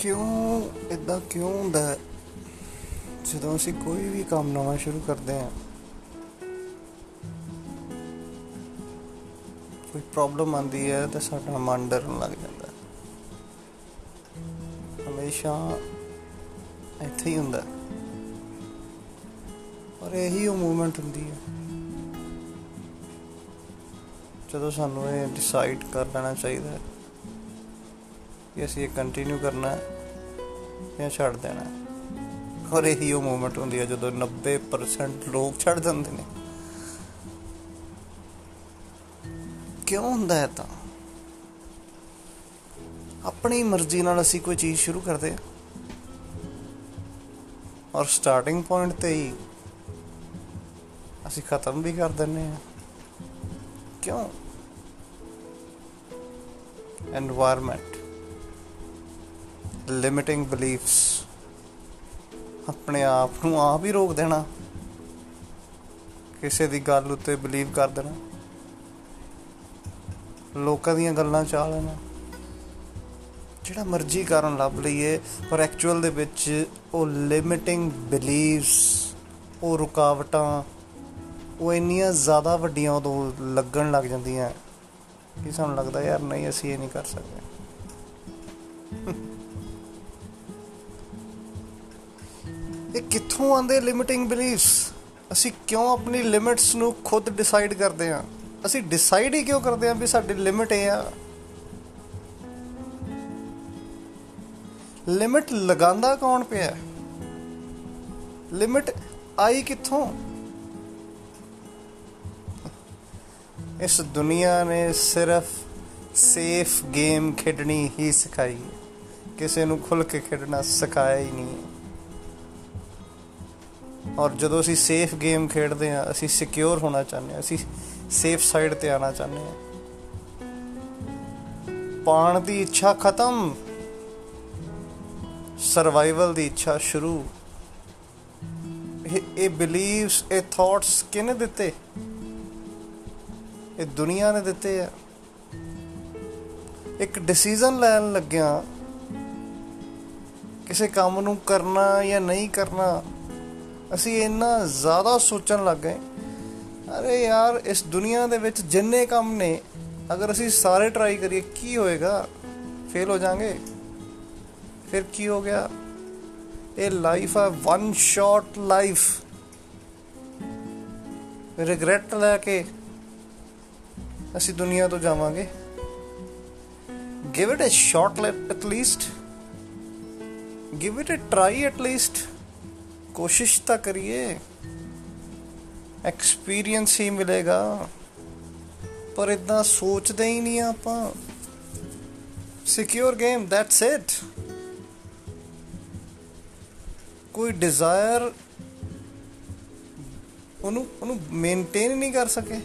ਕਿਉਂ ਇਦਾਂ ਕਿਉਂ ਹੁੰਦਾ ਹੈ? ਜਦੋਂ ਅਸੀਂ ਕੋਈ ਵੀ ਕੰਮ ਨਵਾਂ ਸ਼ੁਰੂ ਕਰਦੇ ਹਾਂ, ਕੋਈ ਪ੍ਰੋਬਲਮ ਆਉਂਦੀ ਹੈ ਤਾਂ ਸਾਡਾ ਮਨ ਡਰਨ ਲੱਗ ਜਾਂਦਾ ਹੈ। ਹਮੇਸ਼ਾ ਇੱਥੇ ਹੀ ਹੁੰਦਾ ਹੈ। ਪਰ ਇਹੀ ਉਹ ਮੂਮੈਂਟ ਹੁੰਦੀ ਹੈ, ਜਦੋਂ ਸਾਨੂੰ ਇਹ ਡਿਸਾਈਡ ਕਰ ਲੈਣਾ ਚਾਹੀਦਾ ਹੈ ਕਿ ਅਸੀਂ ਇਹ ਕੰਟੀਨਿਊ ਕਰਨਾ ਜਾਂ ਛੱਡ ਦੇਣਾ ਔਰ ਇਹੀ ਉਹ ਮੂਮੈਂਟ ਹੁੰਦੀ ਹੈ ਜਦੋਂ 90% ਲੋਕ ਛੱਡ ਦਿੰਦੇ ਨੇ। ਕਿਉਂ ਹੁੰਦਾ ਹੈ ਤਾਂ? ਆਪਣੀ ਮਰਜ਼ੀ ਨਾਲ ਅਸੀਂ ਕੋਈ ਚੀਜ਼ ਸ਼ੁਰੂ ਕਰਦੇ ਹਾਂ। ਔਰ ਸਟਾਰਟਿੰਗ ਪੁਆਇੰਟ ਤੇ ਹੀ ਅਸੀਂ ਖਤਮ ਵੀ ਕਰ ਦਿੰਨੇ ਆ ਕਿਉਂ? এনवायरमेंट ਲਿਮਿਟਿੰਗ ਬਲੀਫਸ ਆਪਣੇ ਆਪ ਨੂੰ ਆਪ ਹੀ ਰੋਕ ਦੇਣਾ। ਕਿਸੇ ਦੀ ਗੱਲ ਉੱਤੇ ਬਲੀਵ ਕਰ ਦੇਣਾ। ਲੋਕਾਂ ਦੀਆਂ ਗੱਲਾਂ ਚਾਹ ਲੈਣਾ। ਜਿਹੜਾ ਮਰਜ਼ੀ ਕਾਰਨ ਲੱਭ ਲਈਏ, ਪਰ ਐਕਚੁਅਲ ਦੇ ਵਿੱਚ ਉਹ ਲਿਮਿਟਿੰਗ ਬਲੀਫਸ ਉਹ ਰੁਕਾਵਟਾਂ, ਉਹ ਇੰਨੀਆਂ ਜ਼ਿਆਦਾ ਵੱਡੀਆਂ ਉਦੋਂ ਲੱਗਣ ਲੱਗ ਜਾਂਦੀਆਂ। ਕਿ ਸਾਨੂੰ ਲੱਗਦਾ ਯਾਰ ਨਹੀਂ, ਅਸੀਂ ਇਹ ਨਹੀਂ ਕਰ ਸਕਦੇ। ਇਹ ਕਿੱਥੋਂ ਆਉਂਦੇ ਲਿਮਿਟਿੰਗ ਬਲੀਫਸ ਅਸੀਂ ਕਿਉਂ ਆਪਣੀ ਲਿਮਿਟਸ ਨੂੰ ਖੁਦ ਡਿਸਾਈਡ ਕਰਦੇ ਹਾਂ? ਅਸੀਂ ਡਿਸਾਈਡ ਹੀ ਕਿਉਂ ਕਰਦੇ ਹਾਂ ਵੀ ਸਾਡੀ ਲਿਮਿਟ ਇਹ ਆ? ਲਿਮਿਟ ਲਗਾਉਂਦਾ ਕੌਣ ਪਿਆ? ਲਿਮਿਟ ਆਈ ਕਿੱਥੋਂ? ਇਸ ਦੁਨੀਆ ਨੇ ਸਿਰਫ ਸੇਫ ਗੇਮ ਖੇਡਣੀ ਹੀ ਸਿਖਾਈ ਹੈ। ਕਿਸੇ ਨੂੰ ਖੁੱਲ ਕੇ ਖੇਡਣਾ ਸਿਖਾਇਆ ਹੀ ਨਹੀਂ ਹੈ। ਔਰ ਜਦੋਂ ਅਸੀਂ ਸੇਫ ਗੇਮ ਖੇਡਦੇ ਹਾਂ, ਅਸੀਂ ਸਿਕਿਉਰ ਹੋਣਾ ਚਾਹੁੰਦੇ ਹਾਂ, ਅਸੀਂ ਸੇਫ ਸਾਈਡ ਤੇ ਆਣਾ ਚਾਹੁੰਦੇ ਹਾਂ। ਪਾਣ ਦੀ ਇੱਛਾ ਖਤਮ ਸਰਵਾਈਵਲ ਦੀ ਇੱਛਾ ਸ਼ੁਰੂ। ਇਹ ਇਹ ਬਿਲੀਵਸ ਇਹ ਥਾਟਸ ਕਿਹਨੇ ਦਿੱਤੇ? ਇਹ ਦੁਨੀਆ ਨੇ ਦਿੱਤੇ ਆ। ਇੱਕ ਡਿਸੀਜਨ ਲੈਣ ਲੱਗਿਆ, ਕਿਸੇ ਕੰਮ ਨੂੰ ਕਰਨਾ ਜਾਂ ਨਹੀਂ ਕਰਨਾ ਅਸੀਂ ਇੰਨਾ ਜ਼ਿਆਦਾ ਸੋਚਣ ਲੱਗ ਗਏ, ਅਰੇ ਯਾਰ ਇਸ ਦੁਨੀਆ ਦੇ ਵਿੱਚ ਜਿੰਨੇ ਕੰਮ ਨੇ, ਅਗਰ ਅਸੀਂ ਸਾਰੇ ਟਰਾਈ ਕਰੀਏ, ਕੀ ਹੋਏਗਾ? ਫੇਲ ਹੋ ਜਾਾਂਗੇ। ਫਿਰ ਕੀ ਹੋ ਗਿਆ? ਇਹ ਲਾਈਫ ਆ ਵਨ ਸ਼ਾਟ ਲਾਈਫ ਰਿਗਰੈਟ ਲੈ ਕੇ ਅਸੀਂ ਦੁਨੀਆ ਤੋਂ ਜਾਵਾਂਗੇ। Give it a shot at least give it a try at least ਕੋਸ਼ਿਸ਼ ਤਾਂ ਕਰੀਏ। ਐਕਸਪੀਰੀਅੰਸ ਹੀ ਮਿਲੇਗਾ। ਪਰ ਇਦਾਂ ਸੋਚਦੇ ਹੀ ਨਹੀਂ ਆਪਾਂ। ਸਿਕਿਉਰ ਗੇਮ ਦੈਟਸ ਇਟ ਕੋਈ ਡਿਜ਼ਾਇਰ ਉਹਨੂੰ ਉਹਨੂੰ ਮੇਨਟੇਨ ਨਹੀਂ ਕਰ ਸਕੇ।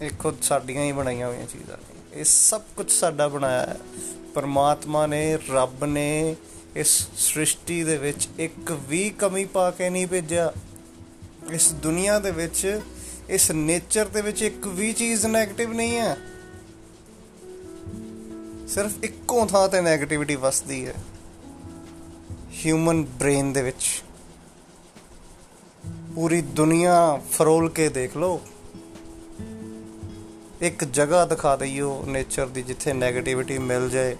ਇਹ ਖੁਦ ਸਾਡੀਆਂ ਹੀ ਬਣਾਈਆਂ ਹੋਈਆਂ ਚੀਜ਼ਾਂ ਨੇ। ਇਹ ਸਭ ਕੁਝ ਸਾਡਾ ਬਣਾਇਆ ਹੈ। ਪਰਮਾਤਮਾ ਨੇ, ਰੱਬ ਨੇ ਇਸ ਸ੍ਰਿਸ਼ਟੀ ਦੇ ਵਿੱਚ ਇੱਕ ਵੀ ਕਮੀ ਪਾ ਕੇ ਨਹੀਂ ਭੇਜਿਆ। ਇਸ ਦੁਨੀਆ ਦੇ ਵਿੱਚ, ਇਸ ਨੇਚਰ ਦੇ ਵਿੱਚ ਇੱਕ ਵੀ ਚੀਜ਼ 네ਗੇਟਿਵ ਨਹੀਂ ਹੈ। ਸਿਰਫ ਇੱਕੋ ਥਾਂ ਤੇ 네ਗੇਟਿਵਿਟੀ ਵਸਦੀ ਹੈ। ਹਿਊਮਨ ਬ੍ਰੇਨ ਦੇ ਵਿੱਚ। ਪੂਰੀ ਦੁਨੀਆ ਫਰੋਲ ਕੇ ਦੇਖ ਲਓ। ਇੱਕ ਜਗ੍ਹਾ ਦਿਖਾ ਦਈਓ ਨੇਚਰ ਦੀ ਜਿੱਥੇ 네ਗੇਟਿਵਿਟੀ ਮਿਲ ਜਾਏ।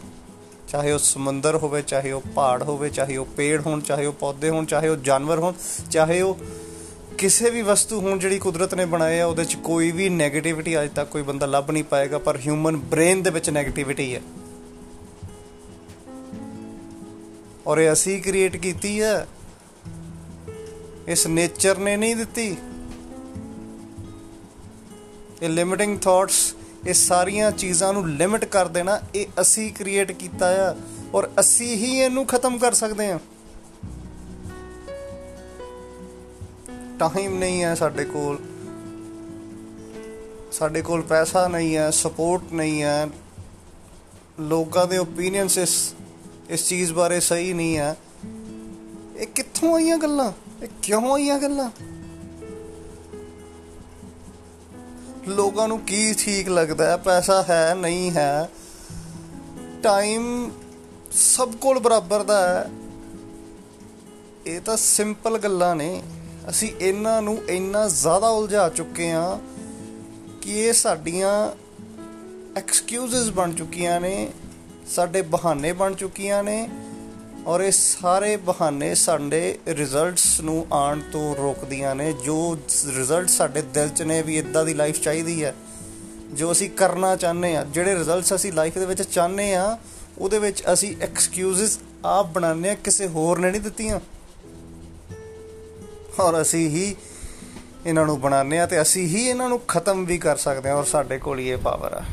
ਚਾਹੇ ਉਹ ਸਮੁੰਦਰ ਹੋਵੇ, ਚਾਹੇ ਉਹ ਪਹਾੜ ਹੋਵੇ, ਚਾਹੇ ਉਹ ਪੇੜ ਹੋਣ, ਚਾਹੇ ਉਹ ਪੌਦੇ ਹੋਣ, ਚਾਹੇ ਉਹ ਜਾਨਵਰ ਹੋਣ, ਚਾਹੇ ਉਹ ਕਿਸੇ ਵੀ ਵਸਤੂ ਹੋਣ ਜਿਹੜੀ ਕੁਦਰਤ ਨੇ ਬਣਾਏ ਆ, ਉਹਦੇ 'ਚ ਕੋਈ ਵੀ 네ਗੇਟਿਵਿਟੀ ਅਜੇ ਤੱਕ ਕੋਈ ਬੰਦਾ ਲੱਭ ਨਹੀਂ ਪਾਏਗਾ, ਪਰ ਹਿਊਮਨ ਬ੍ਰੇਨ ਦੇ ਵਿੱਚ 네ਗੇਟਿਵਿਟੀ ਹੈ। ਔਰ ਇਹ ਅਸੀਂ ਕ੍ਰੀਏਟ ਕੀਤੀ ਹੈ। ਇਸ ਨੇਚਰ ਨੇ ਨਹੀਂ ਦਿੱਤੀ। ਇਹ ਲਿਮਿਟਿੰਗ ਥਾਟਸ ਇਹ ਸਾਰੀਆਂ ਚੀਜ਼ਾਂ ਨੂੰ ਲਿਮਿਟ ਕਰ ਦੇਣਾ, ਇਹ ਅਸੀਂ ਕ੍ਰੀਏਟ ਕੀਤਾ ਆ ਔਰ ਅਸੀਂ ਹੀ ਇਹਨੂੰ ਖਤਮ ਕਰ ਸਕਦੇ ਹਾਂ। ਟਾਈਮ ਨਹੀਂ ਹੈ ਸਾਡੇ ਕੋਲ। ਸਾਡੇ ਕੋਲ ਪੈਸਾ ਨਹੀਂ ਹੈ ਸਪੋਰਟ ਨਹੀਂ ਹੈ। ਲੋਕਾਂ ਦੇ ਓਪੀਨੀਅਨਸ ਇਸ ਇਸ ਚੀਜ਼ ਬਾਰੇ ਸਹੀ ਨਹੀਂ ਹੈ। ਇਹ ਕਿੱਥੋਂ ਆਈਆਂ ਗੱਲਾਂ? ਇਹ ਕਿਉਂ ਆਈਆਂ ਗੱਲਾਂ? ਲੋਕਾਂ ਨੂੰ ਕੀ ਠੀਕ ਲੱਗਦਾ ਹੈ, ਪੈਸਾ ਹੈ, ਨਹੀਂ ਹੈ। ਟਾਈਮ ਸਭ ਕੋਲ ਬਰਾਬਰ ਦਾ ਹੈ। ਇਹ ਤਾਂ ਸਿੰਪਲ ਗੱਲਾਂ ਨੇ। ਅਸੀਂ ਇਹਨਾਂ ਨੂੰ ਇੰਨਾ ਜ਼ਿਆਦਾ ਉਲਝਾ ਚੁੱਕੇ ਆ ਕਿ ਇਹ ਸਾਡੀਆਂ ਐਕਸਕਿਊਜ਼ਸ ਬਣ ਚੁੱਕੀਆਂ ਨੇ, ਸਾਡੇ ਬਹਾਨੇ ਬਣ ਚੁੱਕੀਆਂ ਨੇ। ਔਰ ਇਹ ਸਾਰੇ ਬਹਾਨੇ ਸਾਡੇ ਰਿਜ਼ਲਟਸ ਨੂੰ ਆਉਣ ਤੋਂ ਰੋਕਦੀਆਂ ਨੇ, ਜੋ ਰਿਜ਼ਲਟ ਸਾਡੇ ਦਿਲ 'ਚ ਨੇ ਵੀ ਇਦਾਂ ਦੀ ਲਾਈਫ ਚਾਹੀਦੀ ਹੈ, ਜੋ ਅਸੀਂ ਕਰਨਾ ਚਾਹੁੰਦੇ ਆ ਜਿਹੜੇ ਰਿਜ਼ਲਟਸ ਅਸੀਂ ਲਾਈਫ ਦੇ ਵਿੱਚ ਚਾਹੁੰਦੇ ਆ ਉਹਦੇ ਵਿੱਚ ਅਸੀਂ ਐਕਸਕਿਊਜ਼ਸ ਆਪ ਬਣਾਉਂਦੇ ਆ ਕਿਸੇ ਹੋਰ ਨੇ ਨਹੀਂ ਦਿੱਤੀਆਂ। ਔਰ ਅਸੀਂ ਹੀ ਇਹਨਾਂ ਨੂੰ ਬਣਾਉਂਦੇ ਆ ਤੇ ਅਸੀਂ ਹੀ ਇਹਨਾਂ ਨੂੰ ਖਤਮ ਵੀ ਕਰ ਸਕਦੇ ਆ ਔਰ ਸਾਡੇ ਕੋਲ ਹੀ ਇਹ ਪਾਵਰ ਆ।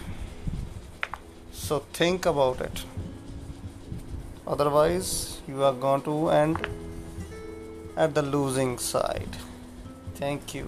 So think about it otherwise you are going to end at the losing side. Thank you